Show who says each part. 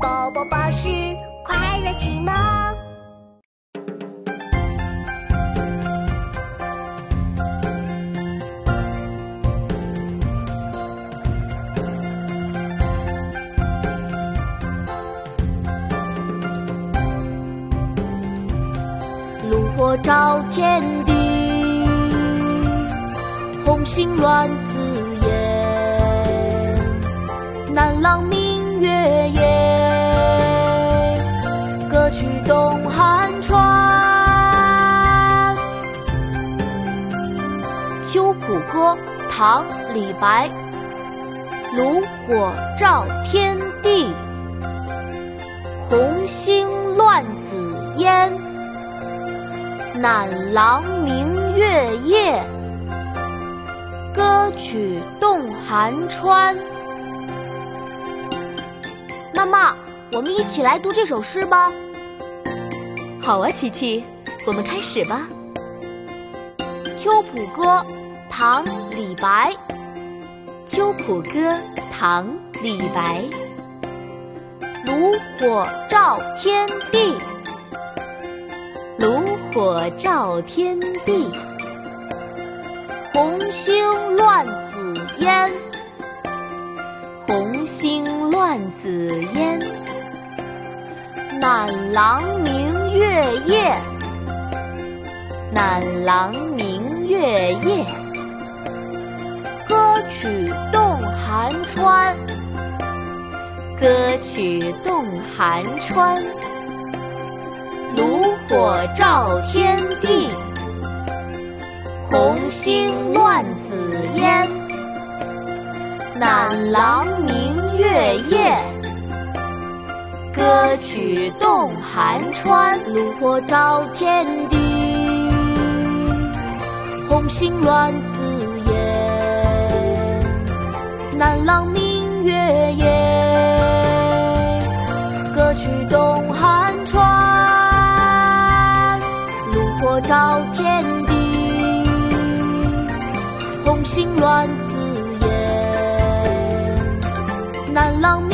Speaker 1: 宝宝巴士快乐启蒙。
Speaker 2: 炉火照天地，红星乱紫烟。南朗秋浦歌》唐·李白。炉火照天地，红星乱紫烟。南郎明月夜，歌曲动寒川。妈妈，我们一起来读这首诗吧。
Speaker 3: 好啊，琪琪，我们开始吧。
Speaker 2: 《秋浦歌》唐·李白。
Speaker 3: 《秋浦歌》唐·李白。
Speaker 2: 炉火照天地。
Speaker 3: 炉火照天地，
Speaker 2: 红星乱紫烟。
Speaker 3: 红星乱紫烟，
Speaker 2: 南郎明月夜。
Speaker 3: 南郎明月夜，
Speaker 2: 曲动寒川。
Speaker 3: 歌曲动寒川。
Speaker 2: 炉火照天地，红星乱紫烟。南郎明月夜，歌曲动寒川。炉火照天地，红星乱紫烟歌曲动寒川。火照天地，红星乱紫烟。南郎。